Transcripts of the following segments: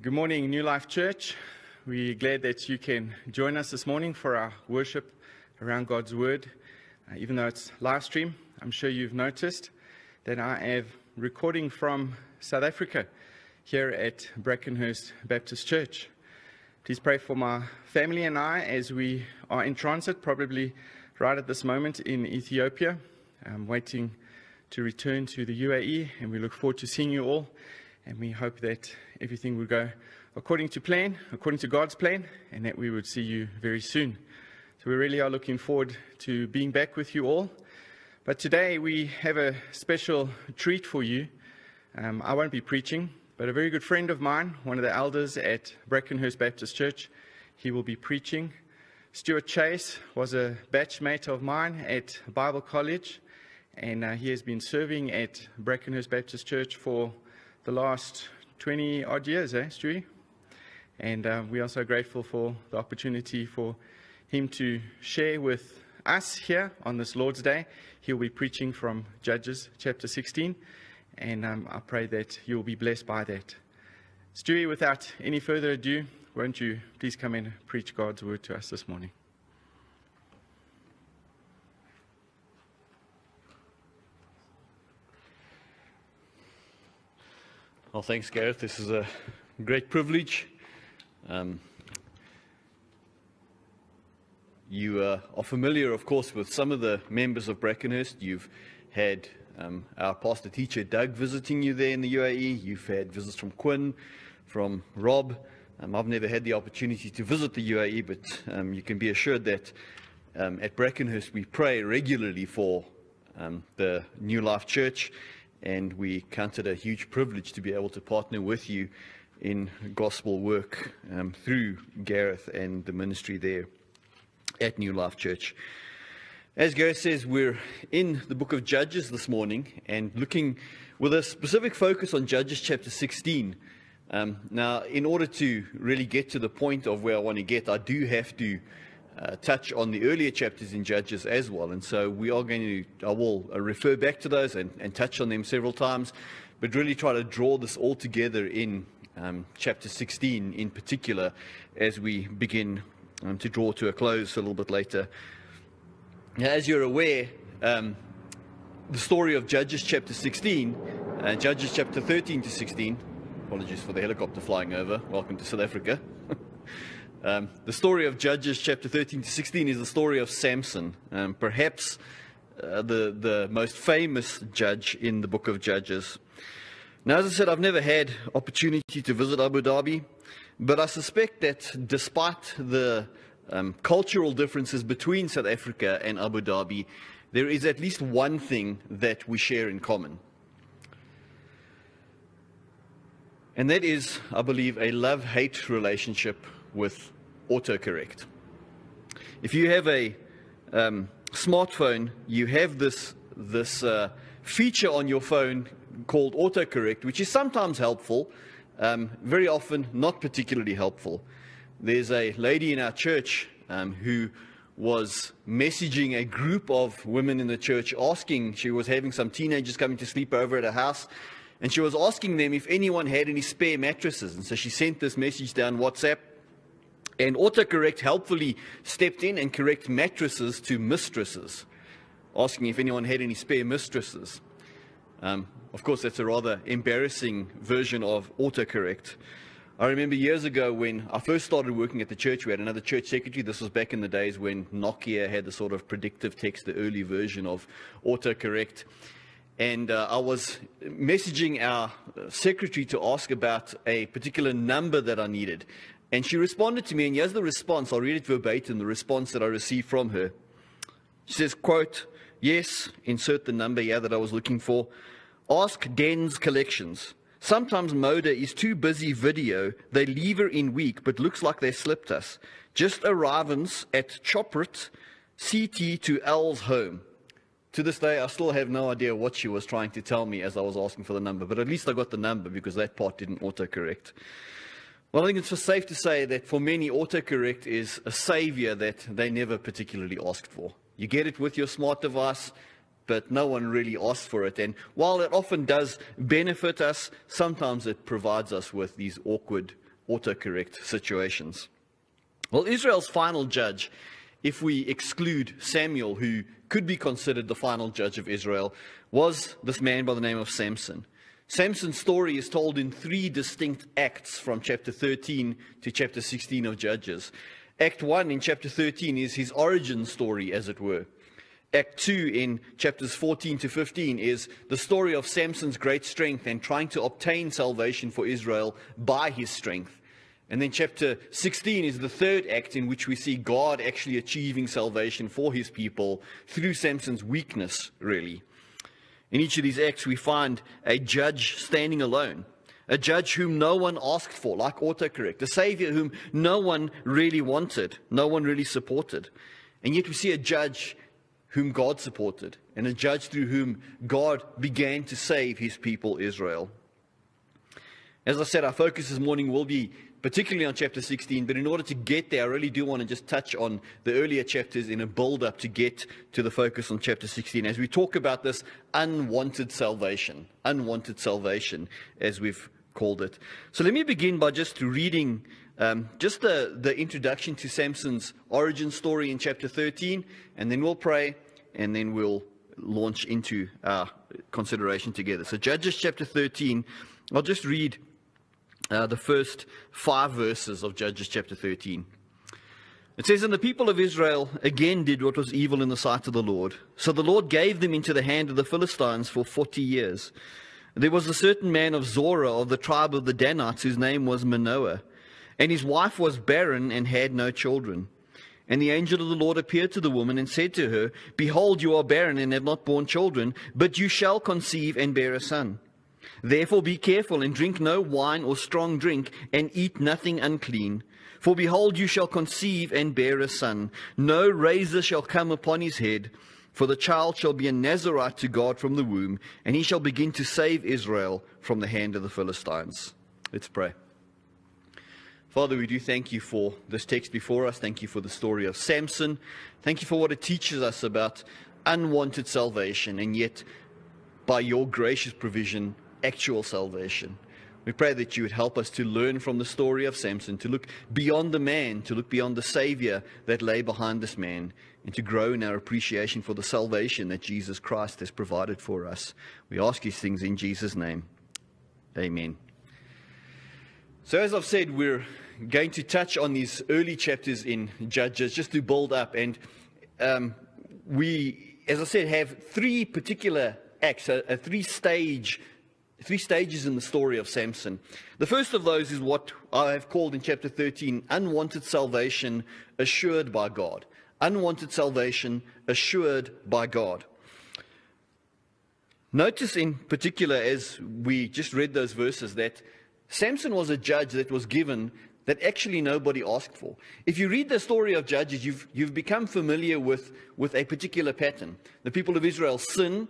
Good morning, New Life Church. We're glad that you can join us this morning for our worship around God's Word. Uh, even though it's live stream, I'm sure you've noticed that I am recording from South Africa here at Brackenhurst Baptist Church. Please pray for my family and I as we are in transit, probably right at this moment in Ethiopia. I'm waiting to return to the UAE, and we look forward to seeing you all. And we hope that everything will go according to plan, according to God's plan, and that we would see you very soon. So we really are looking forward to being back with you all. But today we have a special treat for you. Um, I won't be preaching, but a very good friend of mine, one of the elders at Brackenhurst Baptist Church, he will be preaching. Stuart Chase was a batchmate of mine at Bible College and uh, he has been serving at Brackenhurst Baptist Church for the last 20 odd years, eh, Stewie? And uh, we are so grateful for the opportunity for him to share with us here on this Lord's Day. He'll be preaching from Judges chapter 16, and um, I pray that you'll be blessed by that. Stewie, without any further ado, won't you please come and preach God's word to us this morning? Well, thanks, Gareth. This is a great privilege. Um, you uh, are familiar, of course, with some of the members of Brackenhurst. You've had um, our pastor teacher Doug visiting you there in the UAE. You've had visits from Quinn, from Rob. Um, I've never had the opportunity to visit the UAE, but um, you can be assured that um, at Brackenhurst we pray regularly for um, the New Life Church and we count it a huge privilege to be able to partner with you in gospel work um, through Gareth and the ministry there at New Life Church. As Gareth says, we're in the book of Judges this morning and looking with a specific focus on Judges chapter 16. Um, now, in order to really get to the point of where I want to get, I do have to uh, touch on the earlier chapters in Judges as well. And so we are going to, I will uh, refer back to those and, and touch on them several times, but really try to draw this all together in um, chapter 16 in particular as we begin um, to draw to a close a little bit later. Now, as you're aware, um, the story of Judges chapter 16, uh, Judges chapter 13 to 16, apologies for the helicopter flying over, welcome to South Africa. Um, the story of Judges chapter 13 to 16 is the story of Samson, um, perhaps uh, the, the most famous judge in the book of Judges. Now, as I said, I've never had opportunity to visit Abu Dhabi, but I suspect that despite the um, cultural differences between South Africa and Abu Dhabi, there is at least one thing that we share in common. And that is, I believe, a love hate relationship with autocorrect. If you have a um, smartphone, you have this, this uh, feature on your phone called autocorrect, which is sometimes helpful, um, very often not particularly helpful. There's a lady in our church um, who was messaging a group of women in the church asking, she was having some teenagers coming to sleep over at her house, and she was asking them if anyone had any spare mattresses. And so she sent this message down WhatsApp and autocorrect helpfully stepped in and correct mattresses to mistresses, asking if anyone had any spare mistresses. Um, of course, that's a rather embarrassing version of autocorrect. I remember years ago when I first started working at the church, we had another church secretary. This was back in the days when Nokia had the sort of predictive text, the early version of autocorrect. And uh, I was messaging our secretary to ask about a particular number that I needed. And she responded to me, and here's the response. I'll read it verbatim, the response that I received from her. She says, quote, yes, insert the number here that I was looking for. Ask Den's Collections. Sometimes Moda is too busy video. They leave her in week, but looks like they slipped us. Just arrivance at Choprit, CT to L's home. To this day, I still have no idea what she was trying to tell me as I was asking for the number, but at least I got the number because that part didn't autocorrect. Well, I think it's safe to say that for many, autocorrect is a savior that they never particularly asked for. You get it with your smart device, but no one really asked for it. And while it often does benefit us, sometimes it provides us with these awkward autocorrect situations. Well, Israel's final judge, if we exclude Samuel, who could be considered the final judge of Israel, was this man by the name of Samson. Samson's story is told in three distinct acts from chapter 13 to chapter 16 of Judges. Act 1 in chapter 13 is his origin story, as it were. Act 2 in chapters 14 to 15 is the story of Samson's great strength and trying to obtain salvation for Israel by his strength. And then chapter 16 is the third act in which we see God actually achieving salvation for his people through Samson's weakness, really. In each of these acts, we find a judge standing alone, a judge whom no one asked for, like autocorrect, a savior whom no one really wanted, no one really supported. And yet we see a judge whom God supported, and a judge through whom God began to save his people Israel. As I said, our focus this morning will be particularly on chapter 16, but in order to get there, I really do want to just touch on the earlier chapters in a build up to get to the focus on chapter 16 as we talk about this unwanted salvation, unwanted salvation, as we've called it. So let me begin by just reading um, just the, the introduction to Samson's origin story in chapter 13, and then we'll pray, and then we'll launch into our consideration together. So, Judges chapter 13, I'll just read uh, the first five verses of Judges chapter 13. It says, And the people of Israel again did what was evil in the sight of the Lord. So the Lord gave them into the hand of the Philistines for forty years. There was a certain man of Zorah of the tribe of the Danites whose name was Manoah, and his wife was barren and had no children. And the angel of the Lord appeared to the woman and said to her, Behold, you are barren and have not borne children, but you shall conceive and bear a son. Therefore be careful and drink no wine or strong drink, and eat nothing unclean. For behold, you shall conceive and bear a son. No razor shall come upon his head, for the child shall be a Nazarite to God from the womb, and he shall begin to save Israel from the hand of the Philistines. Let's pray. Father, we do thank you for this text before us. Thank you for the story of Samson. Thank you for what it teaches us about unwanted salvation, and yet, by your gracious provision, actual salvation. We pray that you would help us to learn from the story of Samson, to look beyond the man, to look beyond the Savior that lay behind this man, and to grow in our appreciation for the salvation that Jesus Christ has provided for us. We ask these things in Jesus' name. Amen. So, as I've said, we're going to touch on these early chapters in Judges just to build up. And um, we, as I said, have three particular acts, a, a three stage three stages in the story of Samson. The first of those is what I have called in chapter 13 unwanted salvation assured by God. Unwanted salvation assured by God. Notice in particular, as we just read those verses, that Samson was a judge that was given that actually nobody asked for. If you read the story of Judges, you've, you've become familiar with, with a particular pattern. The people of Israel sin,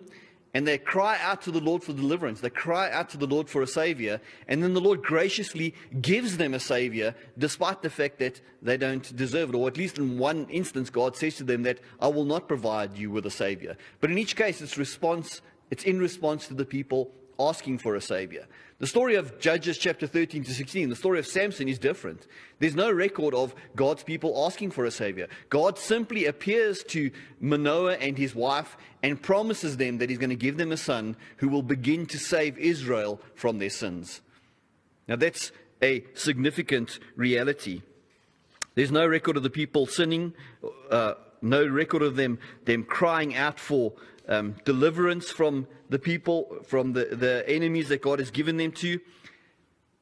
and they cry out to the Lord for deliverance. They cry out to the Lord for a Savior. And then the Lord graciously gives them a Savior, despite the fact that they don't deserve it. Or at least in one instance, God says to them that I will not provide you with a Savior. But in each case, it's, response, it's in response to the people asking for a Savior. The story of Judges chapter 13 to 16, the story of Samson is different. There's no record of God's people asking for a Savior. God simply appears to Manoah and his wife and promises them that he's going to give them a son who will begin to save Israel from their sins. Now, that's a significant reality. There's no record of the people sinning, uh, no record of them, them crying out for um, deliverance from the people, from the, the enemies that God has given them to.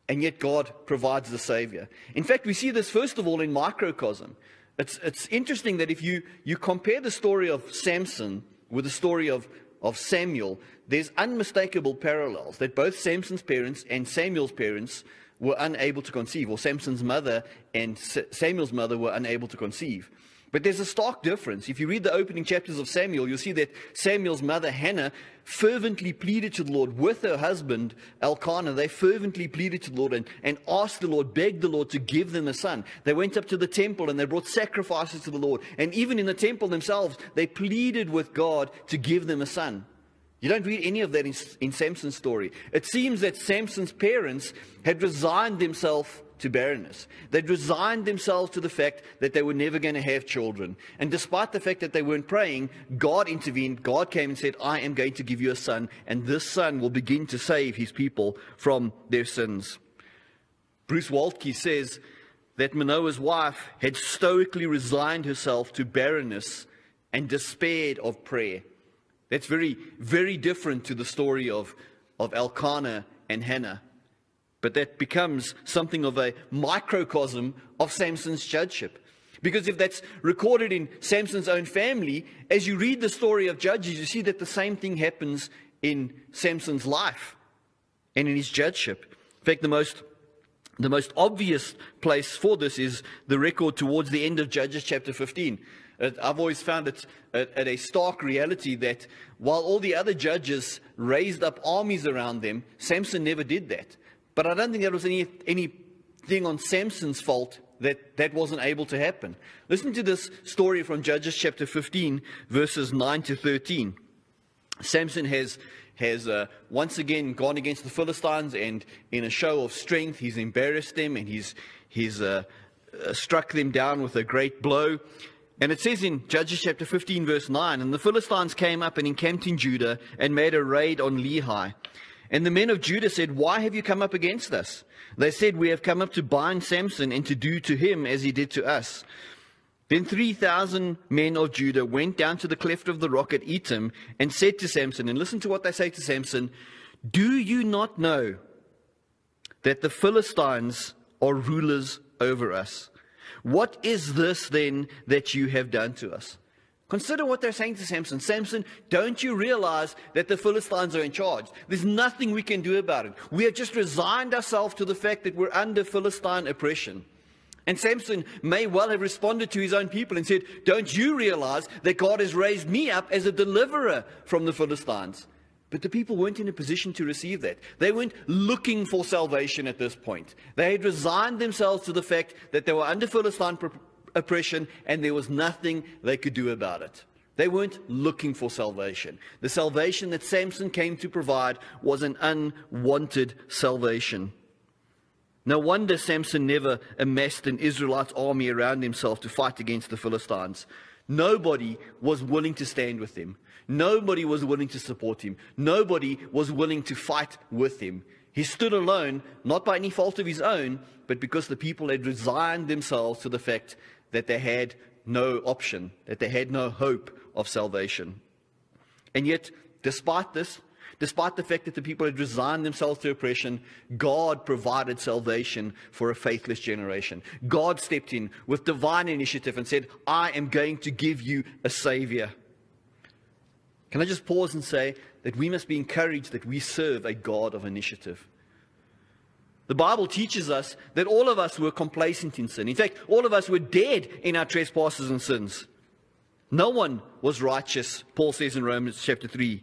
And yet God provides the Savior. In fact, we see this first of all in microcosm. It's, it's interesting that if you, you compare the story of Samson with the story of, of Samuel, there's unmistakable parallels that both Samson's parents and Samuel's parents were unable to conceive, or Samson's mother and Samuel's mother were unable to conceive. But there's a stark difference. If you read the opening chapters of Samuel, you'll see that Samuel's mother, Hannah, fervently pleaded to the Lord with her husband, Elkanah. They fervently pleaded to the Lord and, and asked the Lord, begged the Lord to give them a son. They went up to the temple and they brought sacrifices to the Lord. And even in the temple themselves, they pleaded with God to give them a son. You don't read any of that in, in Samson's story. It seems that Samson's parents had resigned themselves to barrenness. They'd resigned themselves to the fact that they were never going to have children. And despite the fact that they weren't praying, God intervened. God came and said, I am going to give you a son, and this son will begin to save his people from their sins. Bruce Waltke says that Manoah's wife had stoically resigned herself to barrenness and despaired of prayer. That's very, very different to the story of, of Elkanah and Hannah. But that becomes something of a microcosm of Samson's judgeship. Because if that's recorded in Samson's own family, as you read the story of Judges, you see that the same thing happens in Samson's life and in his judgeship. In fact, the most, the most obvious place for this is the record towards the end of Judges chapter 15. I've always found it at a stark reality that while all the other judges raised up armies around them, Samson never did that. But I don't think that was any, anything on Samson's fault that that wasn't able to happen. Listen to this story from Judges chapter 15, verses 9 to 13. Samson has, has uh, once again gone against the Philistines, and in a show of strength, he's embarrassed them and he's, he's uh, uh, struck them down with a great blow. And it says in Judges chapter 15, verse 9, And the Philistines came up and encamped in Judah and made a raid on Lehi. And the men of Judah said, Why have you come up against us? They said, We have come up to bind Samson and to do to him as he did to us. Then 3,000 men of Judah went down to the cleft of the rock at Etam and said to Samson, and listen to what they say to Samson, Do you not know that the Philistines are rulers over us? What is this then that you have done to us? Consider what they're saying to Samson. Samson, don't you realize that the Philistines are in charge? There's nothing we can do about it. We have just resigned ourselves to the fact that we're under Philistine oppression. And Samson may well have responded to his own people and said, Don't you realize that God has raised me up as a deliverer from the Philistines? But the people weren't in a position to receive that. They weren't looking for salvation at this point. They had resigned themselves to the fact that they were under Philistine oppression and there was nothing they could do about it. They weren't looking for salvation. The salvation that Samson came to provide was an unwanted salvation. No wonder Samson never amassed an Israelite army around himself to fight against the Philistines. Nobody was willing to stand with him. Nobody was willing to support him. Nobody was willing to fight with him. He stood alone, not by any fault of his own, but because the people had resigned themselves to the fact that they had no option, that they had no hope of salvation. And yet, despite this, despite the fact that the people had resigned themselves to oppression, God provided salvation for a faithless generation. God stepped in with divine initiative and said, I am going to give you a savior. Can I just pause and say that we must be encouraged that we serve a God of initiative? The Bible teaches us that all of us were complacent in sin. In fact, all of us were dead in our trespasses and sins. No one was righteous, Paul says in Romans chapter 3.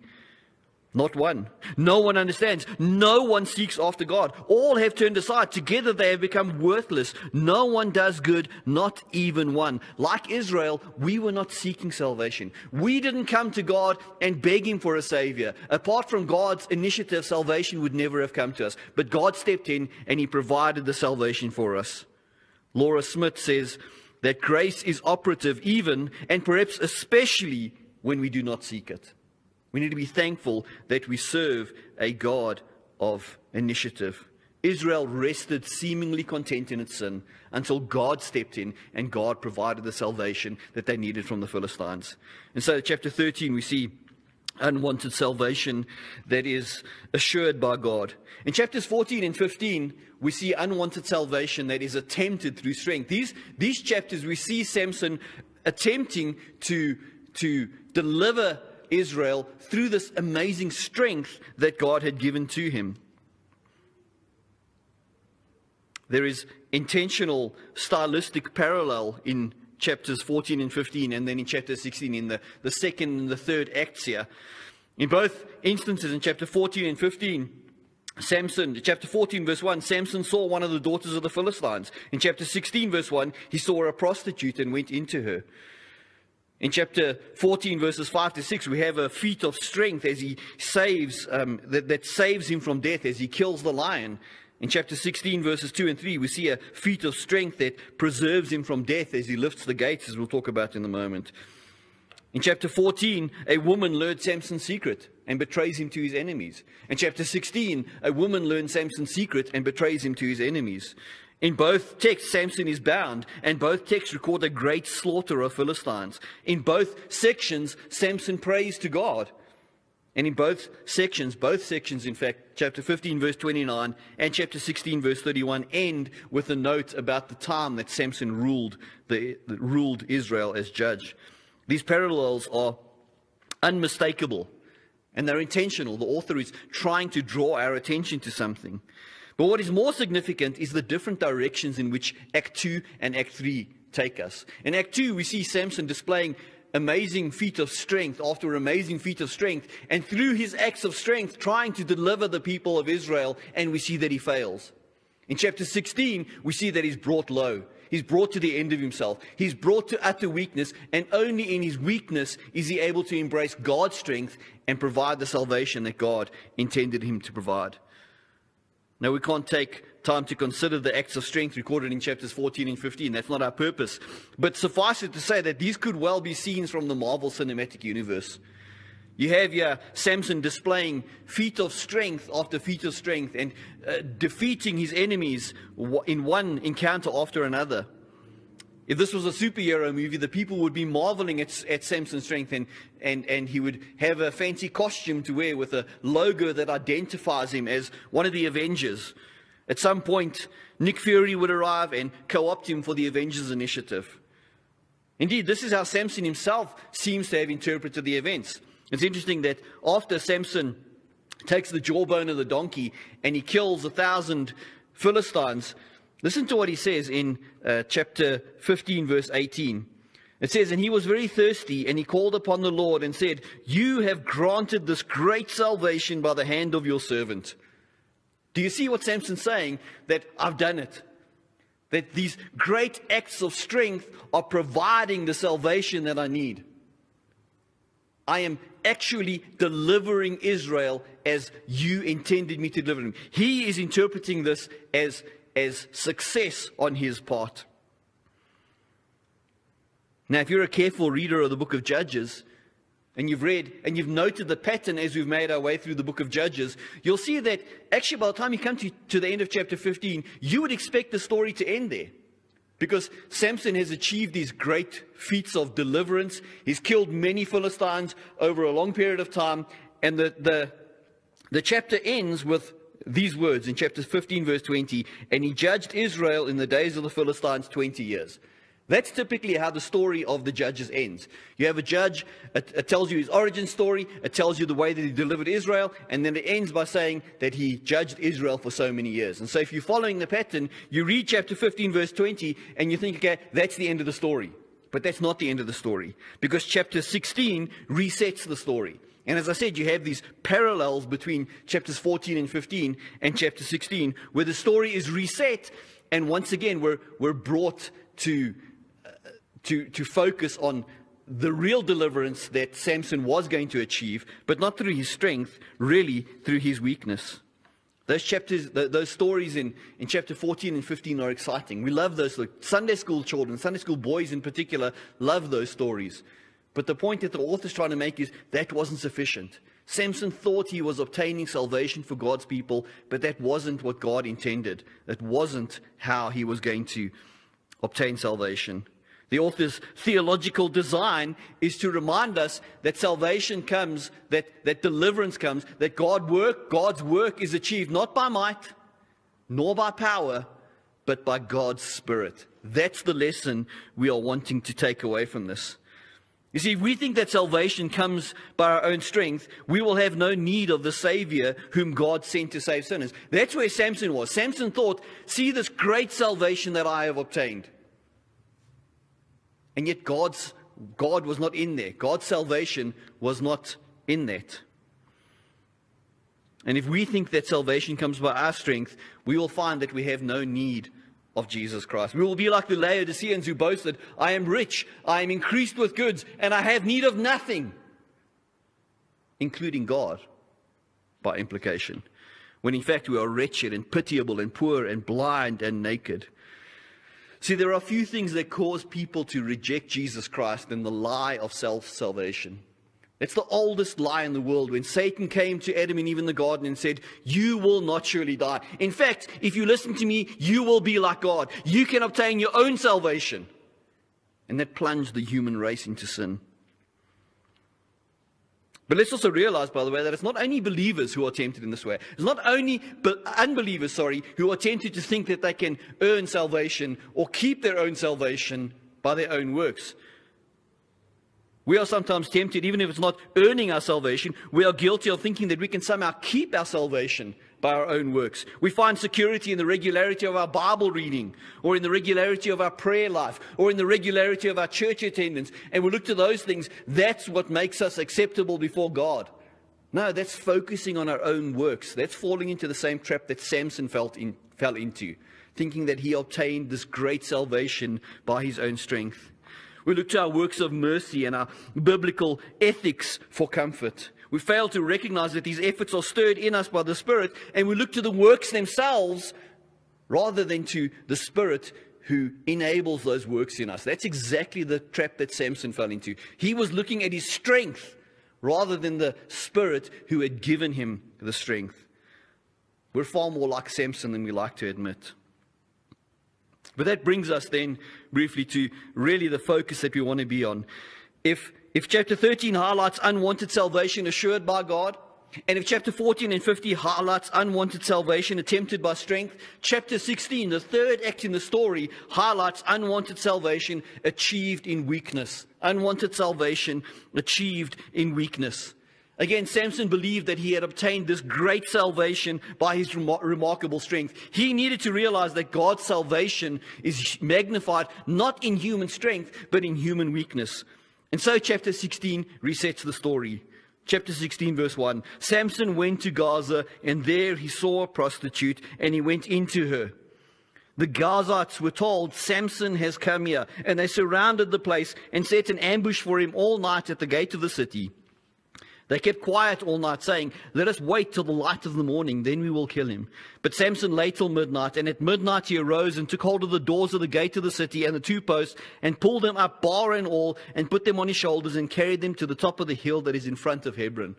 Not one. No one understands. No one seeks after God. All have turned aside. Together they have become worthless. No one does good, not even one. Like Israel, we were not seeking salvation. We didn't come to God and beg Him for a Savior. Apart from God's initiative, salvation would never have come to us. But God stepped in and He provided the salvation for us. Laura Smith says that grace is operative even and perhaps especially when we do not seek it. We need to be thankful that we serve a God of initiative. Israel rested seemingly content in its sin until God stepped in and God provided the salvation that they needed from the Philistines. And so, chapter 13, we see unwanted salvation that is assured by God. In chapters 14 and 15, we see unwanted salvation that is attempted through strength. These, these chapters, we see Samson attempting to, to deliver Israel through this amazing strength that God had given to him. There is intentional stylistic parallel in chapters 14 and 15, and then in chapter 16, in the, the second and the third acts here. In both instances, in chapter 14 and 15, Samson, chapter 14, verse 1, Samson saw one of the daughters of the Philistines. In chapter 16, verse 1, he saw a prostitute and went into her. In chapter 14, verses 5 to 6, we have a feat of strength as he saves, um, that, that saves him from death, as he kills the lion. In chapter 16, verses 2 and 3, we see a feat of strength that preserves him from death as he lifts the gates, as we'll talk about in a moment. In chapter 14, a woman learned Samson's secret and betrays him to his enemies. In chapter 16, a woman learns Samson's secret and betrays him to his enemies. In both texts, Samson is bound, and both texts record a great slaughter of Philistines. In both sections, Samson prays to God. And in both sections, both sections, in fact, chapter 15, verse 29, and chapter 16, verse 31, end with a note about the time that Samson ruled, the, ruled Israel as judge. These parallels are unmistakable and they're intentional. The author is trying to draw our attention to something. But what is more significant is the different directions in which Act 2 and Act 3 take us. In Act 2, we see Samson displaying amazing feat of strength after amazing feat of strength, and through his acts of strength, trying to deliver the people of Israel, and we see that he fails. In chapter 16, we see that he's brought low. He's brought to the end of himself. He's brought to utter weakness, and only in his weakness is he able to embrace God's strength and provide the salvation that God intended him to provide. Now, we can't take time to consider the acts of strength recorded in chapters 14 and 15. That's not our purpose. But suffice it to say that these could well be scenes from the Marvel Cinematic Universe. You have here Samson displaying feat of strength after feat of strength and uh, defeating his enemies in one encounter after another. If this was a superhero movie, the people would be marveling at, at Samson's strength, and, and, and he would have a fancy costume to wear with a logo that identifies him as one of the Avengers. At some point, Nick Fury would arrive and co opt him for the Avengers initiative. Indeed, this is how Samson himself seems to have interpreted the events. It's interesting that after Samson takes the jawbone of the donkey and he kills a thousand Philistines, listen to what he says in uh, chapter 15, verse 18. It says, And he was very thirsty, and he called upon the Lord and said, You have granted this great salvation by the hand of your servant. Do you see what Samson's saying? That I've done it. That these great acts of strength are providing the salvation that I need. I am actually delivering Israel as you intended me to deliver them. He is interpreting this as, as success on his part. Now, if you're a careful reader of the book of Judges, and you've read and you've noted the pattern as we've made our way through the book of Judges, you'll see that actually by the time you come to, to the end of chapter 15, you would expect the story to end there. Because Samson has achieved these great feats of deliverance. He's killed many Philistines over a long period of time. And the, the, the chapter ends with these words in chapter 15, verse 20 And he judged Israel in the days of the Philistines 20 years. That's typically how the story of the judges ends. You have a judge, it, it, tells you his origin story, it tells you the way that he delivered Israel, and then it ends by saying that he judged Israel for so many years. And so if you're following the pattern, you read chapter 15, verse 20, and you think, okay, that's the end of the story. But that's not the end of the story, because chapter 16 resets the story. And as I said, you have these parallels between chapters 14 and 15 and chapter 16, where the story is reset, and once again, we're, we're brought to uh, to, to focus on the real deliverance that Samson was going to achieve, but not through his strength, really through his weakness. Those chapters, those stories in, in chapter 14 and 15 are exciting. We love those. Sunday school children, Sunday school boys in particular, love those stories. But the point that the author's trying to make is that wasn't sufficient. Samson thought he was obtaining salvation for God's people, but that wasn't what God intended. That wasn't how he was going to obtain salvation. The author's theological design is to remind us that salvation comes, that, that deliverance comes, that God work, God's work is achieved not by might, nor by power, but by God's Spirit. That's the lesson we are wanting to take away from this. You see, if we think that salvation comes by our own strength, we will have no need of the Savior whom God sent to save sinners. That's where Samson was. Samson thought, see this great salvation that I have obtained. And yet God's, God was not in there. God's salvation was not in that. And if we think that salvation comes by our strength, we will find that we have no need of Jesus Christ. We will be like the Laodiceans who boasted, I am rich, I am increased with goods, and I have need of nothing, including God by implication. when in fact we are wretched and pitiable and poor and blind and naked. See, there are few things that cause people to reject Jesus Christ than the lie of self salvation. It's the oldest lie in the world when Satan came to Adam and Eve in the garden and said, You will not surely die. In fact, if you listen to me, you will be like God. You can obtain your own salvation. And that plunged the human race into sin. But let's also realize, by the way, that it's not only believers who are tempted in this way. It's not only unbelievers, sorry, who are tempted to think that they can earn salvation or keep their own salvation by their own works. We are sometimes tempted, even if it's not earning our salvation, we are guilty of thinking that we can somehow keep our salvation by our own works. We find security in the regularity of our Bible reading, or in the regularity of our prayer life, or in the regularity of our church attendance. And we look to those things. That's what makes us acceptable before God. No, that's focusing on our own works. That's falling into the same trap that Samson in, fell into, thinking that he obtained this great salvation by his own strength. We look to our works of mercy and our biblical ethics for comfort. We fail to recognize that these efforts are stirred in us by the Spirit, and we look to the works themselves rather than to the Spirit who enables those works in us. That's exactly the trap that Samson fell into. He was looking at his strength rather than the Spirit who had given him the strength. We're far more like Samson than we like to admit. But that brings us then briefly to really the focus that we want to be on. If if chapter 13 highlights unwanted salvation assured by God, and if chapter 14 and 50 highlights unwanted salvation attempted by strength, chapter 16, the third act in the story, highlights unwanted salvation achieved in weakness. Unwanted salvation achieved in weakness. Again, Samson believed that he had obtained this great salvation by his remarkable strength. He needed to realize that God's salvation is magnified not in human strength, but in human weakness. And so, chapter 16 resets the story. Chapter 16, verse 1 Samson went to Gaza, and there he saw a prostitute, and he went into her. The Gazites were told, Samson has come here, and they surrounded the place and set an ambush for him all night at the gate of the city. They kept quiet all night, saying, Let us wait till the light of the morning, then we will kill him. But Samson lay till midnight, and at midnight he arose and took hold of the doors of the gate of the city and the two posts, and pulled them up, bar and all, and put them on his shoulders, and carried them to the top of the hill that is in front of Hebron.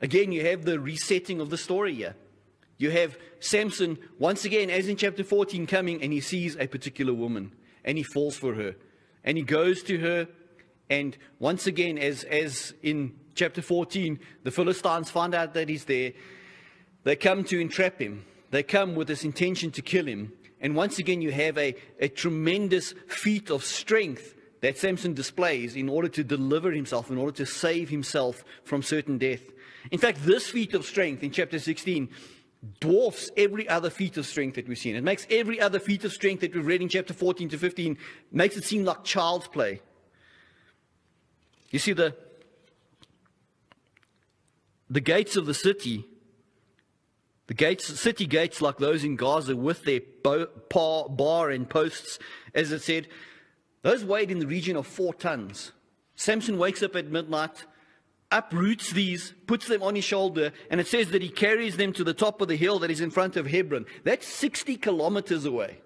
Again, you have the resetting of the story here. You have Samson, once again, as in chapter 14, coming, and he sees a particular woman, and he falls for her. And he goes to her, and once again, as, as in chapter 14, the Philistines find out that he's there. They come to entrap him. They come with this intention to kill him. And once again, you have a, a tremendous feat of strength that Samson displays in order to deliver himself, in order to save himself from certain death. In fact, this feat of strength in chapter 16 dwarfs every other feat of strength that we've seen. It makes every other feat of strength that we've read in chapter 14 to 15, makes it seem like child's play. You see, the, the gates of the city, the gates, city gates like those in Gaza with their bar and posts, as it said, those weighed in the region of four tons. Samson wakes up at midnight, uproots these, puts them on his shoulder, and it says that he carries them to the top of the hill that is in front of Hebron. That's 60 kilometers away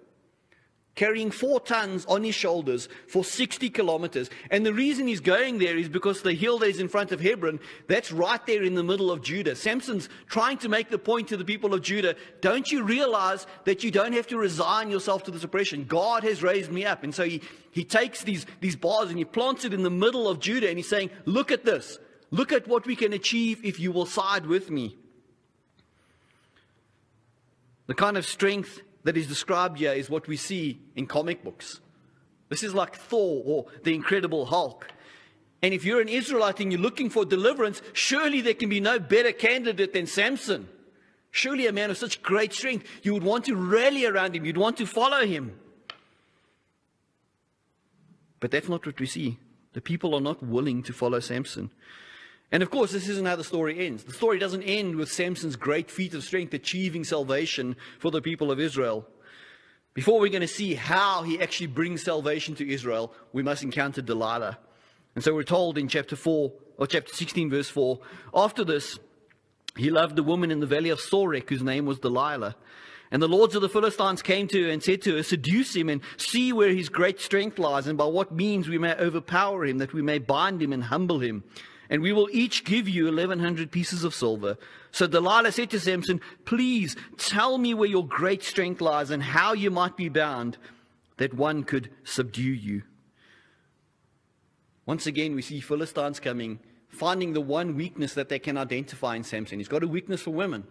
carrying four tons on his shoulders for 60 kilometers. And the reason he's going there is because the hill that is in front of Hebron, that's right there in the middle of Judah. Samson's trying to make the point to the people of Judah don't you realize that you don't have to resign yourself to this oppression? God has raised me up. And so he, he takes these, these bars and he plants it in the middle of Judah and he's saying, Look at this. Look at what we can achieve if you will side with me. The kind of strength that is described here is what we see in comic books. This is like Thor or the Incredible Hulk. And if you're an Israelite and you're looking for deliverance, surely there can be no better candidate than Samson. Surely a man of such great strength, you would want to rally around him, you'd want to follow him. But that's not what we see. The people are not willing to follow Samson. And of course, this isn't how the story ends. The story doesn't end with Samson's great feat of strength achieving salvation for the people of Israel. Before we're going to see how he actually brings salvation to Israel, we must encounter Delilah. And so we're told in chapter 4, or chapter 16, verse 4, after this, he loved the woman in the valley of Sorek, whose name was Delilah. And the lords of the Philistines came to her and said to her, Seduce him and see where his great strength lies, and by what means we may overpower him, that we may bind him and humble him. And we will each give you 1,100 pieces of silver. So Delilah said to Samson, Please tell me where your great strength lies and how you might be bound, that one could subdue you. Once again, we see Philistines coming, finding the one weakness that they can identify in Samson. He's got a weakness for women.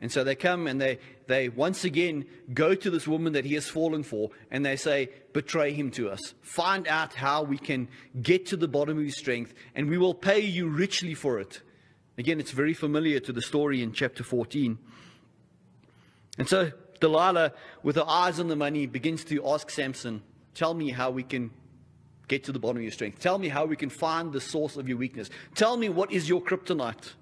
And so they come and they, they once again go to this woman that he has fallen for and they say, Betray him to us. Find out how we can get to the bottom of his strength and we will pay you richly for it. Again, it's very familiar to the story in chapter 14. And so Delilah, with her eyes on the money, begins to ask Samson, Tell me how we can get to the bottom of your strength. Tell me how we can find the source of your weakness. Tell me what is your kryptonite.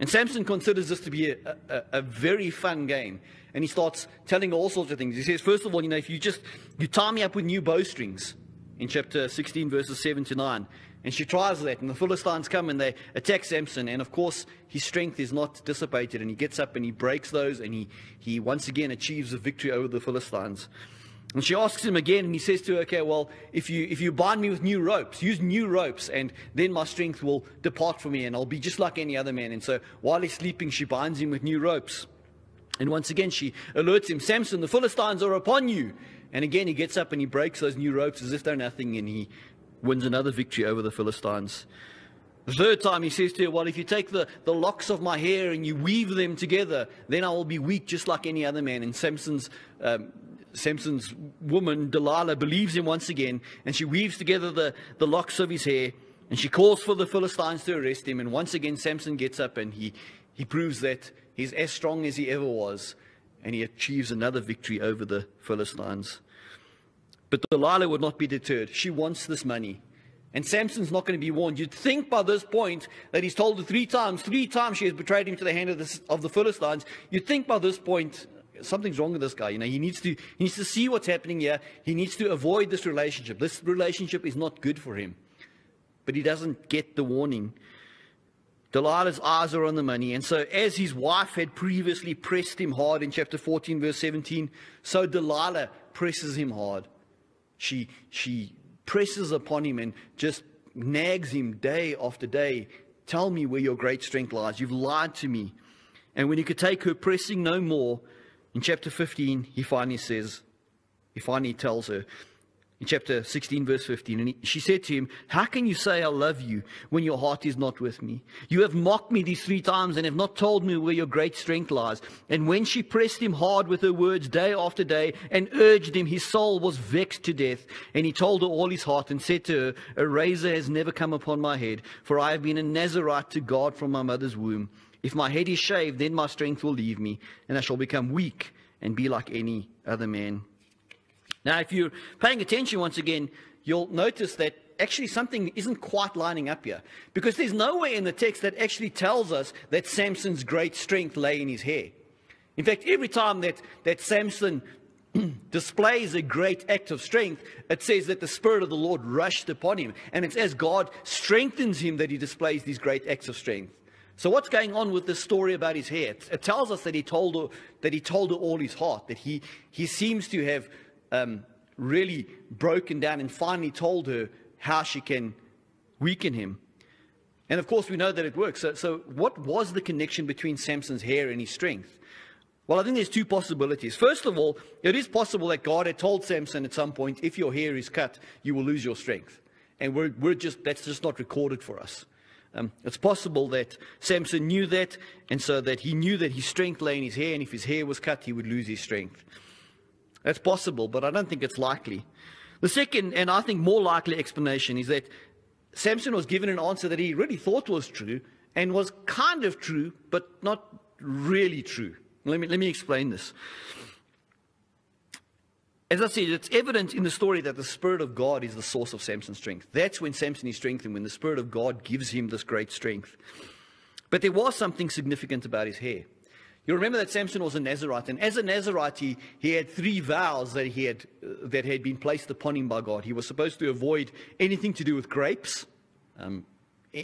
And Samson considers this to be a, a, a, very fun game. And he starts telling all sorts of things. He says, first of all, you know, if you just, you tie me up with new bowstrings in chapter 16, verses 7 to 9. And she tries that. And the Philistines come and they attack Samson. And of course, his strength is not dissipated. And he gets up and he breaks those. And he, he once again achieves a victory over the Philistines. And she asks him again, and he says to her, Okay, well, if you, if you bind me with new ropes, use new ropes, and then my strength will depart from me, and I'll be just like any other man. And so while he's sleeping, she binds him with new ropes. And once again, she alerts him, Samson, the Philistines are upon you. And again, he gets up and he breaks those new ropes as if they're nothing, and he wins another victory over the Philistines. The third time he says to her, Well, if you take the, the locks of my hair and you weave them together, then I will be weak just like any other man. And Samson's um, Samson's woman, Delilah, believes him once again, and she weaves together the, the locks of his hair, and she calls for the Philistines to arrest him. And once again, Samson gets up and he, he proves that he's as strong as he ever was, and he achieves another victory over the Philistines. But Delilah would not be deterred. She wants this money. And Samson's not going to be warned. You'd think by this point that he's told her three times, three times she has betrayed him to the hand of the, of the Philistines. You'd think by this point something's wrong with this guy. You know, he needs to he needs to see what's happening here. He needs to avoid this relationship. This relationship is not good for him. But he doesn't get the warning. Delilah's eyes are on the money. And so, as his wife had previously pressed him hard in chapter 14, verse 17, so Delilah presses him hard. She, she presses upon him and just nags him day after day. Tell me where your great strength lies. You've lied to me. And when he could take her pressing no more, in chapter 15, he finally says, he finally tells her, in chapter 16, verse 15, and he, she said to him, How can you say I love you when your heart is not with me? You have mocked me these three times and have not told me where your great strength lies. And when she pressed him hard with her words day after day and urged him, his soul was vexed to death. And he told her all his heart and said to her, A razor has never come upon my head, for I have been a Nazarite to God from my mother's womb. If my head is shaved, then my strength will leave me, and I shall become weak and be like any other man. Now, if you're paying attention once again, you'll notice that actually something isn't quite lining up here. Because there's nowhere in the text that actually tells us that Samson's great strength lay in his hair. In fact, every time that, that Samson displays a great act of strength, it says that the Spirit of the Lord rushed upon him. And it's as God strengthens him that he displays these great acts of strength. So what's going on with this story about his hair? It, tells us that he told her that he told her all his heart, that he he seems to have um, really broken down and finally told her how she can weaken him. And of course, we know that it works. So, so what was the connection between Samson's hair and his strength? Well, I think there's two possibilities. First of all, it is possible that God had told Samson at some point, if your hair is cut, you will lose your strength. And we're, we're just, that's just not recorded for us. Um, it's possible that Samson knew that, and so that he knew that his strength lay in his hair, and if his hair was cut, he would lose his strength. That's possible, but I don't think it's likely. The second, and I think more likely explanation, is that Samson was given an answer that he really thought was true, and was kind of true, but not really true. Let me, let me explain this. As I said, it's evident in the story that the Spirit of God is the source of Samson's strength. That's when Samson is strengthened, when the Spirit of God gives him this great strength. But there was something significant about his hair. You remember that Samson was a Nazarite, and as a Nazarite, he, he had three vows that, he had, uh, that had been placed upon him by God. He was supposed to avoid anything to do with grapes, um,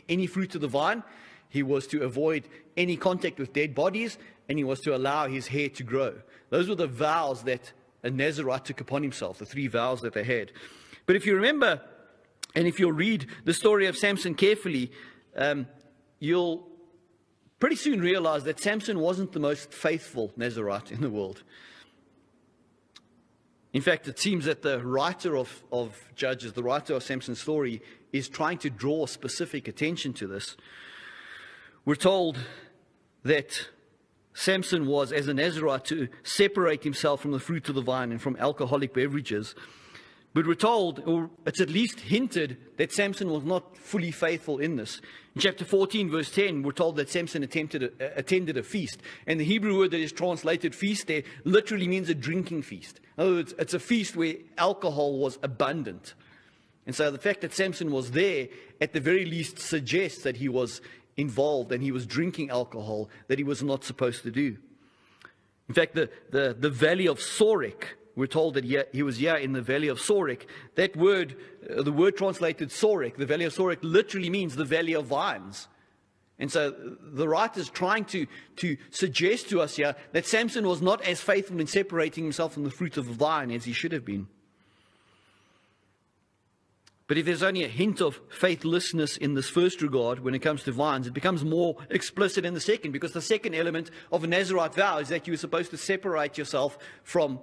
any fruit of the vine. he was to avoid any contact with dead bodies, and he was to allow his hair to grow. Those were the vows that a Nazarite took upon himself, the three vows that they had. But if you remember, and if you'll read the story of Samson carefully, um, you'll pretty soon realize that Samson wasn't the most faithful Nazarite in the world. In fact, it seems that the writer of, of Judges, the writer of Samson's story, is trying to draw specific attention to this. We're told that Samson was, as an Nazarite, to separate himself from the fruit of the vine and from alcoholic beverages. But we're told, or it's at least hinted, that Samson was not fully faithful in this. In chapter 14, verse 10, we're told that Samson attempted a, attended a feast. And the Hebrew word that is translated feast there literally means a drinking feast. In other words, it's a feast where alcohol was abundant. And so the fact that Samson was there, at the very least, suggests that he was involved and he was drinking alcohol that he was not supposed to do. In fact, the, the, the valley of Sorek, we're told that he, he was here in the valley of Sorek. That word, uh, the word translated Sorek, the valley of Sorek, literally means the valley of vines. And so the writer is trying to, to suggest to us here that Samson was not as faithful in separating himself from the fruit of the vine as he should have been. But if there's only a hint of faithlessness in this first regard when it comes to vines, it becomes more explicit in the second, because the second element of a Nazarite vow is that you're supposed to separate yourself from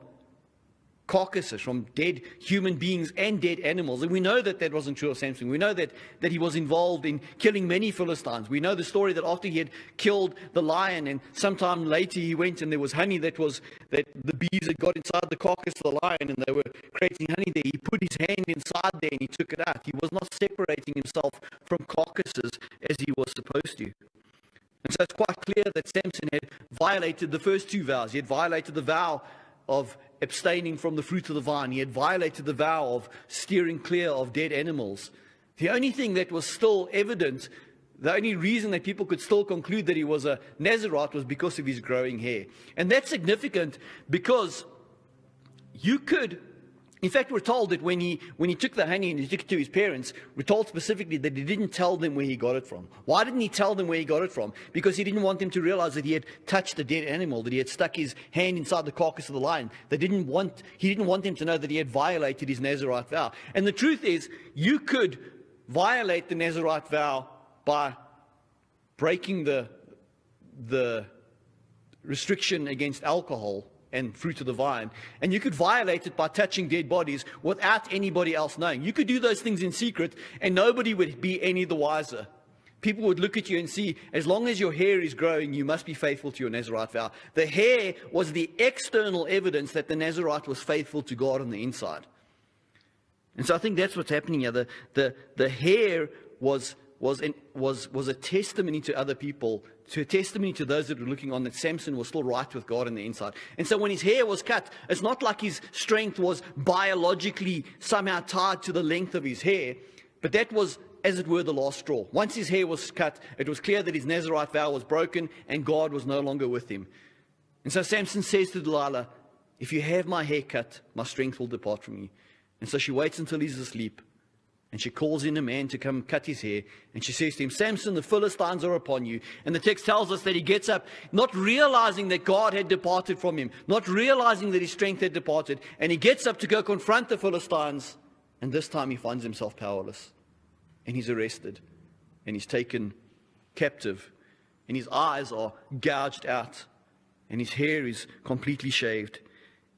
carcasses, from dead human beings and dead animals. And we know that that wasn't true of Samson. We know that, that he was involved in killing many Philistines. We know the story that after he had killed the lion and sometime later he went and there was honey that was, that the bees had got inside the carcass of the lion and they were creating honey there. He put his hand inside there and he took it out. He was not separating himself from carcasses as he was supposed to. And so it's quite clear that Samson had violated the first two vows. He had violated the vow of abstaining from the fruit of the vine. He had violated the vow of steering clear of dead animals. The only thing that was still evident, the only reason that people could still conclude that he was a Nazarite was because of his growing hair. And that's significant because you could in fact, we're told that when he, when he took the honey and he took it to his parents, we're told specifically that he didn't tell them where he got it from. Why didn't he tell them where he got it from? Because he didn't want them to realize that he had touched a dead animal, that he had stuck his hand inside the carcass of the lion. They didn't want, he didn't want them to know that he had violated his Nazarite vow. And the truth is, you could violate the Nazarite vow by breaking the, the restriction against alcohol and fruit of the vine. And you could violate it by touching dead bodies without anybody else knowing. You could do those things in secret and nobody would be any the wiser. People would look at you and see, as long as your hair is growing, you must be faithful to your Nazarite vow. The hair was the external evidence that the Nazarite was faithful to God on the inside. And so I think that's what's happening here. The, the, the hair was, was, was, was a testimony to other people to a testimony to those that were looking on that Samson was still right with God on the inside. And so when his hair was cut, it's not like his strength was biologically somehow tied to the length of his hair, but that was, as it were, the last straw. Once his hair was cut, it was clear that his Nazarite vow was broken and God was no longer with him. And so Samson says to Delilah, If you have my hair cut, my strength will depart from me. And so she waits until he's asleep. And she calls in a man to come cut his hair. And she says to him, Samson, the Philistines are upon you. And the text tells us that he gets up, not realizing that God had departed from him, not realizing that his strength had departed. And he gets up to go confront the Philistines. And this time he finds himself powerless. And he's arrested. And he's taken captive. And his eyes are gouged out. And his hair is completely shaved.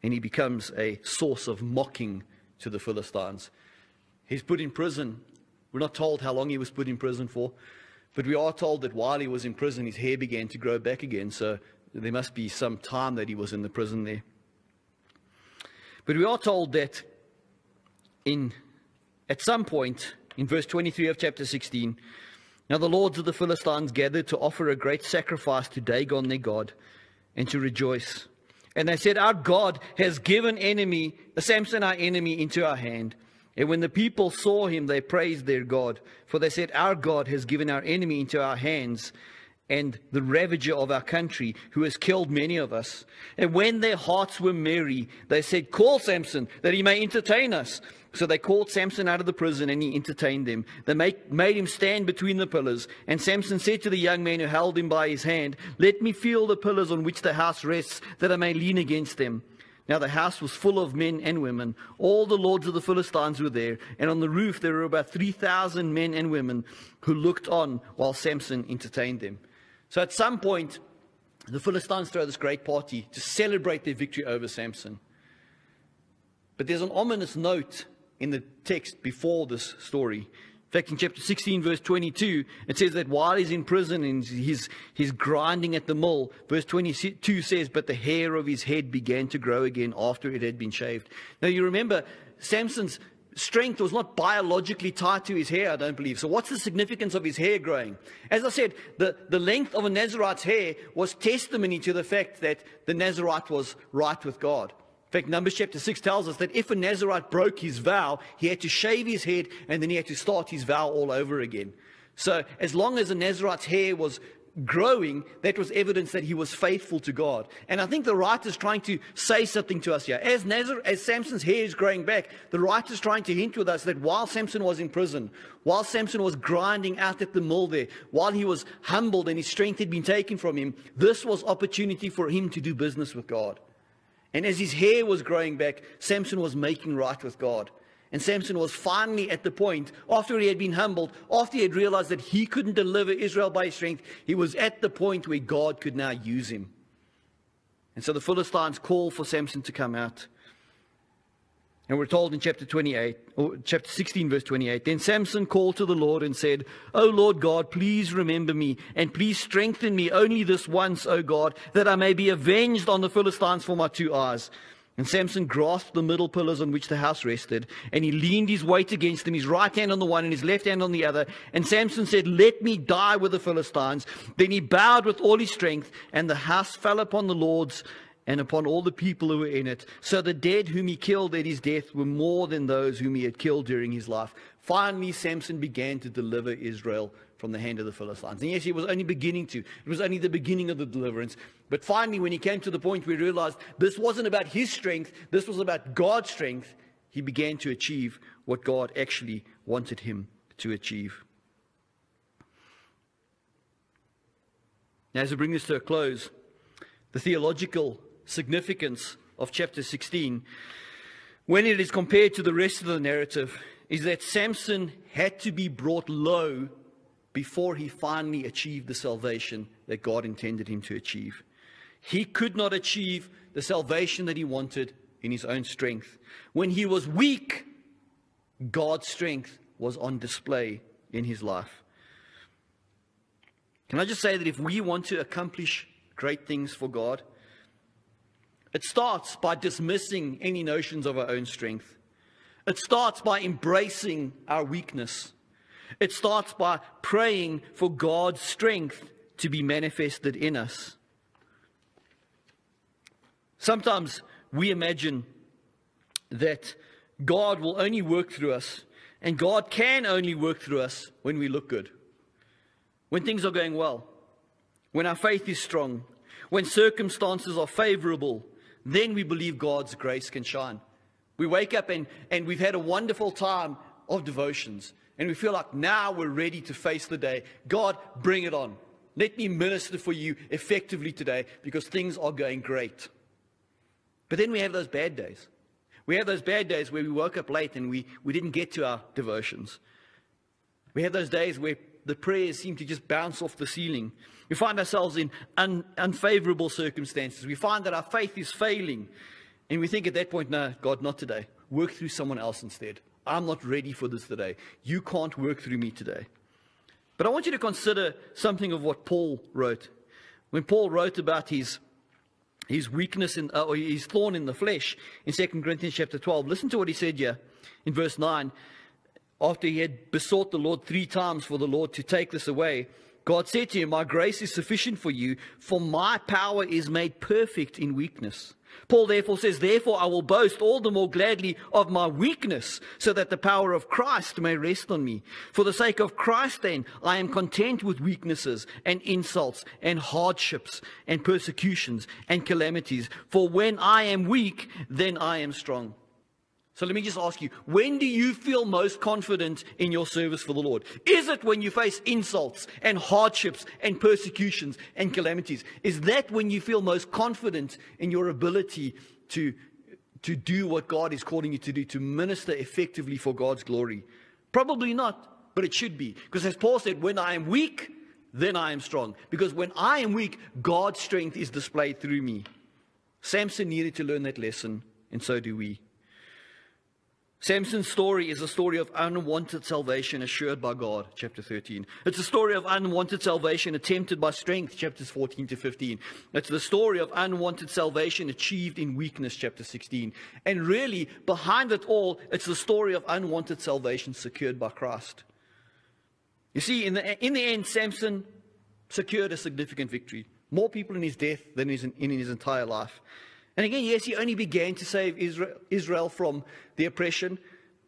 And he becomes a source of mocking to the Philistines. He's put in prison. We're not told how long he was put in prison for, but we are told that while he was in prison, his hair began to grow back again. So there must be some time that he was in the prison there. But we are told that in at some point in verse 23 of chapter 16, now the lords of the Philistines gathered to offer a great sacrifice to Dagon their god and to rejoice. And they said, Our God has given enemy, Samson our enemy, into our hand. And when the people saw him, they praised their God. For they said, Our God has given our enemy into our hands, and the ravager of our country, who has killed many of us. And when their hearts were merry, they said, Call Samson, that he may entertain us. So they called Samson out of the prison, and he entertained them. They make, made him stand between the pillars. And Samson said to the young man who held him by his hand, Let me feel the pillars on which the house rests, that I may lean against them. Now the house was full of men and women. All the lords of the Philistines were there, and on the roof there were about 3,000 men and women who looked on while Samson entertained them. So at some point, the Philistines throw this great party to celebrate their victory over Samson. But there's an ominous note in the text before this story. In fact, in chapter 16, verse 22, it says that while he's in prison and he's, he's grinding at the mill, verse 22 says, But the hair of his head began to grow again after it had been shaved. Now, you remember, Samson's strength was not biologically tied to his hair, I don't believe. So, what's the significance of his hair growing? As I said, the, the length of a Nazarite's hair was testimony to the fact that the Nazarite was right with God. In fact, Numbers chapter 6 tells us that if a Nazarite broke his vow, he had to shave his head and then he had to start his vow all over again. So, as long as a Nazarite's hair was growing, that was evidence that he was faithful to God. And I think the writer's trying to say something to us here. As, Nazar, as Samson's hair is growing back, the writer's trying to hint with us that while Samson was in prison, while Samson was grinding out at the mill there, while he was humbled and his strength had been taken from him, this was opportunity for him to do business with God. And as his hair was growing back, Samson was making right with God. And Samson was finally at the point, after he had been humbled, after he had realized that he couldn't deliver Israel by strength, he was at the point where God could now use him. And so the Philistines called for Samson to come out. And we're told in chapter 28, or chapter 16, verse 28, then Samson called to the Lord and said, O Lord God, please remember me, and please strengthen me only this once, O God, that I may be avenged on the Philistines for my two eyes. And Samson grasped the middle pillars on which the house rested, and he leaned his weight against them, his right hand on the one and his left hand on the other. And Samson said, Let me die with the Philistines. Then he bowed with all his strength, and the house fell upon the lords and upon all the people who were in it. So the dead whom he killed at his death were more than those whom he had killed during his life. Finally, Samson began to deliver Israel from the hand of the Philistines. And yes, he was only beginning to. It was only the beginning of the deliverance. But finally, when he came to the point where he realized this wasn't about his strength, this was about God's strength, he began to achieve what God actually wanted him to achieve. Now, as we bring this to a close, the theological significance of chapter 16, when it is compared to the rest of the narrative, is that Samson had to be brought low before he finally achieved the salvation that God intended him to achieve. He could not achieve the salvation that he wanted in his own strength. When he was weak, God's strength was on display in his life. Can I just say that if we want to accomplish great things for God, it starts by dismissing any notions of our own strength. It starts by embracing our weakness. It starts by praying for God's strength to be manifested in us. Sometimes we imagine that God will only work through us, and God can only work through us when we look good, when things are going well, when our faith is strong, when circumstances are favorable, then we believe God's grace can shine. We wake up and, and we've had a wonderful time of devotions, and we feel like now we're ready to face the day. God, bring it on. Let me minister for you effectively today because things are going great. But then we have those bad days. We have those bad days where we woke up late and we, we didn't get to our devotions. We have those days where the prayers seem to just bounce off the ceiling. We find ourselves in un, unfavorable circumstances. We find that our faith is failing. And we think at that point, no, God, not today. Work through someone else instead. I'm not ready for this today. You can't work through me today. But I want you to consider something of what Paul wrote. When Paul wrote about his, his weakness in, uh, or his thorn in the flesh in 2 Corinthians chapter 12, listen to what he said here in verse 9. After he had besought the Lord three times for the Lord to take this away, God said to him, My grace is sufficient for you, for my power is made perfect in weakness. Paul therefore says, Therefore I will boast all the more gladly of my weakness, so that the power of Christ may rest on me. For the sake of Christ, then, I am content with weaknesses and insults and hardships and persecutions and calamities. For when I am weak, then I am strong. So let me just ask you, when do you feel most confident in your service for the Lord? Is it when you face insults and hardships and persecutions and calamities? Is that when you feel most confident in your ability to, to do what God is calling you to do, to minister effectively for God's glory? Probably not, but it should be. Because as Paul said, when I am weak, then I am strong. Because when I am weak, God's strength is displayed through me. Samson needed to learn that lesson, and so do we. Samson's story is a story of unwanted salvation assured by God, chapter 13. It's a story of unwanted salvation attempted by strength, chapters 14 to 15. It's the story of unwanted salvation achieved in weakness, chapter 16. And really, behind it all, it's the story of unwanted salvation secured by Christ. You see, in the, in the end, Samson secured a significant victory. More people in his death than in his entire life. And again, yes, he only began to save Israel, from the oppression,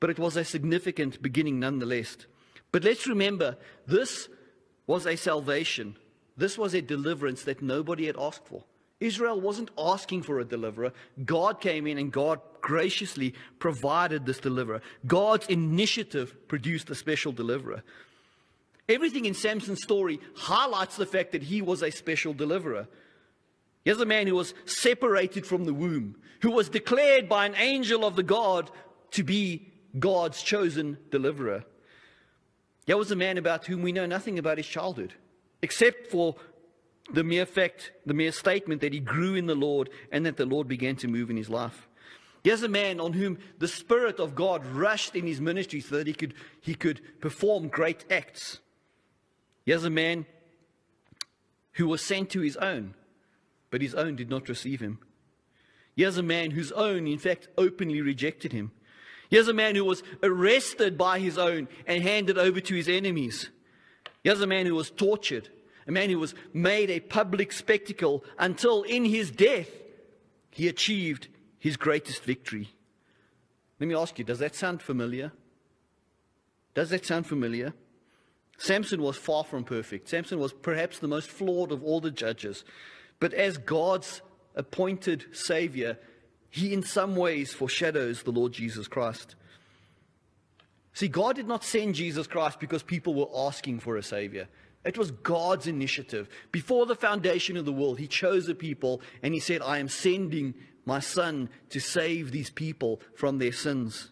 but it was a significant beginning nonetheless. But let's remember, this was a salvation. This was a deliverance that nobody had asked for. Israel wasn't asking for a deliverer. God came in and God graciously provided this deliverer. God's initiative produced a special deliverer. Everything in Samson's story highlights the fact that he was a special deliverer. Here's a man who was separated from the womb, who was declared by an angel of the God to be God's chosen deliverer. Here was a man about whom we know nothing about his childhood, except for the mere fact, the mere statement that he grew in the Lord and that the Lord began to move in his life. Here's a man on whom the Spirit of God rushed in his ministry so that he could, he could perform great acts. Here's a man who was sent to his own but his own did not receive him. Here's a man whose own, in fact, openly rejected him. Here's a man who was arrested by his own and handed over to his enemies. Here's a man who was tortured, a man who was made a public spectacle until in his death he achieved his greatest victory. Let me ask you, does that sound familiar? Does that sound familiar? Samson was far from perfect. Samson was perhaps the most flawed of all the judges. But as God's appointed Savior, he in some ways foreshadows the Lord Jesus Christ. See, God did not send Jesus Christ because people were asking for a Savior. It was God's initiative. Before the foundation of the world, He chose a people and He said, I am sending my Son to save these people from their sins.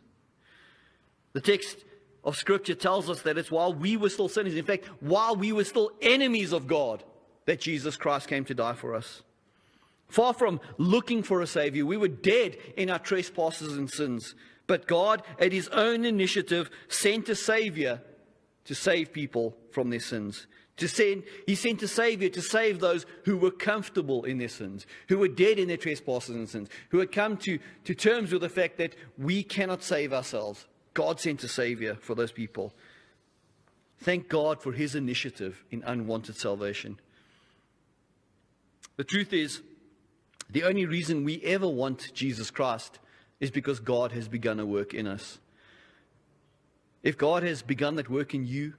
The text of Scripture tells us that it's while we were still sinners, in fact, while we were still enemies of God, that Jesus Christ came to die for us. Far from looking for a Savior, we were dead in our trespasses and sins. But God, at His own initiative, sent a Savior to save people from their sins. To send, he sent a Savior to save those who were comfortable in their sins, who were dead in their trespasses and sins, who had come to, to terms with the fact that we cannot save ourselves. God sent a Savior for those people. Thank God for His initiative in unwanted salvation. The truth is, the only reason we ever want Jesus Christ is because God has begun a work in us. If God has begun that work in you,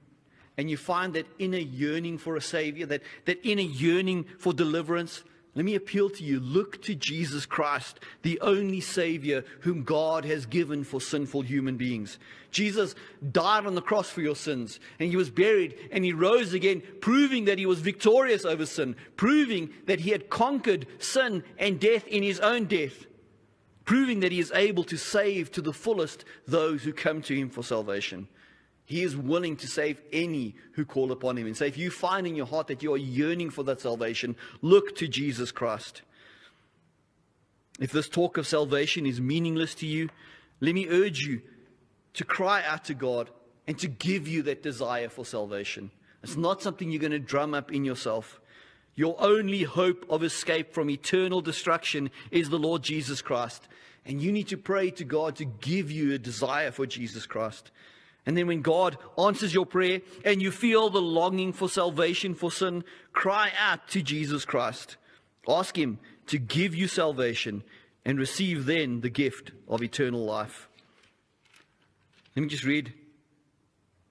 and you find that inner yearning for a Savior, that, that inner yearning for deliverance, let me appeal to you look to Jesus Christ, the only Savior whom God has given for sinful human beings. Jesus died on the cross for your sins, and he was buried, and he rose again, proving that he was victorious over sin, proving that he had conquered sin and death in his own death, proving that he is able to save to the fullest those who come to him for salvation. He is willing to save any who call upon him. And so if you find in your heart that you are yearning for that salvation, look to Jesus Christ. If this talk of salvation is meaningless to you, let me urge you to cry out to God and to give you that desire for salvation. It's not something you're going to drum up in yourself. Your only hope of escape from eternal destruction is the Lord Jesus Christ. And you need to pray to God to give you a desire for Jesus Christ. And then when God answers your prayer and you feel the longing for salvation for sin, cry out to Jesus Christ. Ask Him to give you salvation and receive then the gift of eternal life. Let me just read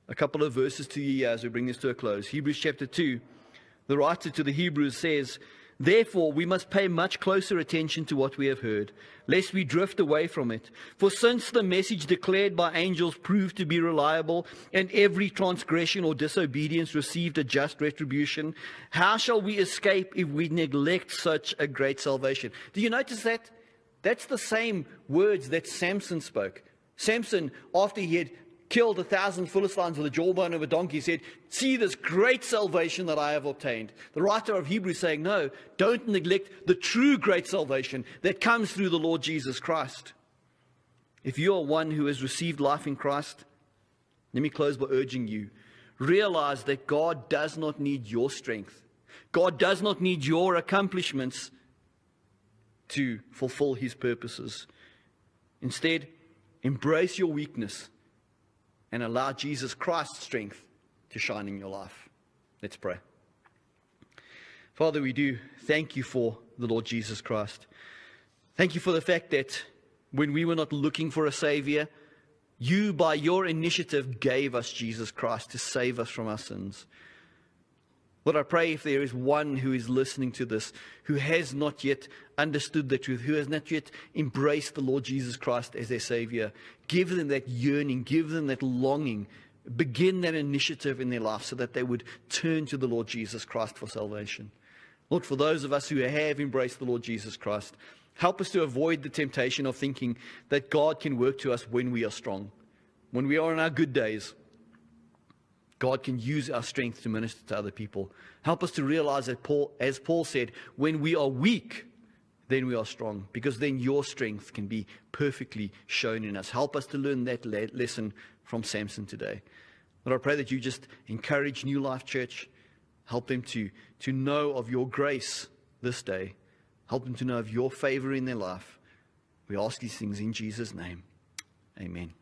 a couple of verses to you as we bring this to a close. Hebrews chapter 2, the writer to the Hebrews says, Therefore, we must pay much closer attention to what we have heard, lest we drift away from it. For since the message declared by angels proved to be reliable, and every transgression or disobedience received a just retribution, how shall we escape if we neglect such a great salvation? Do you notice that? That's the same words that Samson spoke. Samson, after he had killed a thousand Philistines with a jawbone of a donkey, said, See this great salvation that I have obtained. The writer of Hebrews saying, No, don't neglect the true great salvation that comes through the Lord Jesus Christ. If you are one who has received life in Christ, let me close by urging you realize that God does not need your strength, God does not need your accomplishments to fulfill his purposes. Instead, embrace your weakness and allow Jesus Christ's strength to shine in your life. Let's pray. Father, we do thank you for the Lord Jesus Christ. Thank you for the fact that when we were not looking for a Savior, you, by your initiative, gave us Jesus Christ to save us from our sins. Lord, I pray if there is one who is listening to this who has not yet understood the truth, who has not yet embraced the Lord Jesus Christ as their Savior, give them that yearning, give them that longing, begin that initiative in their life so that they would turn to the Lord Jesus Christ for salvation. Lord, for those of us who have embraced the Lord Jesus Christ, help us to avoid the temptation of thinking that God can work to us when we are strong, when we are in our good days God can use our strength to minister to other people. Help us to realize that Paul, as Paul said, when we are weak, then we are strong, because then your strength can be perfectly shown in us. Help us to learn that le- lesson from Samson today. Lord, I pray that you just encourage New Life Church. Help them to, to know of your grace this day. Help them to know of your favor in their life. We ask these things in Jesus' name. Amen.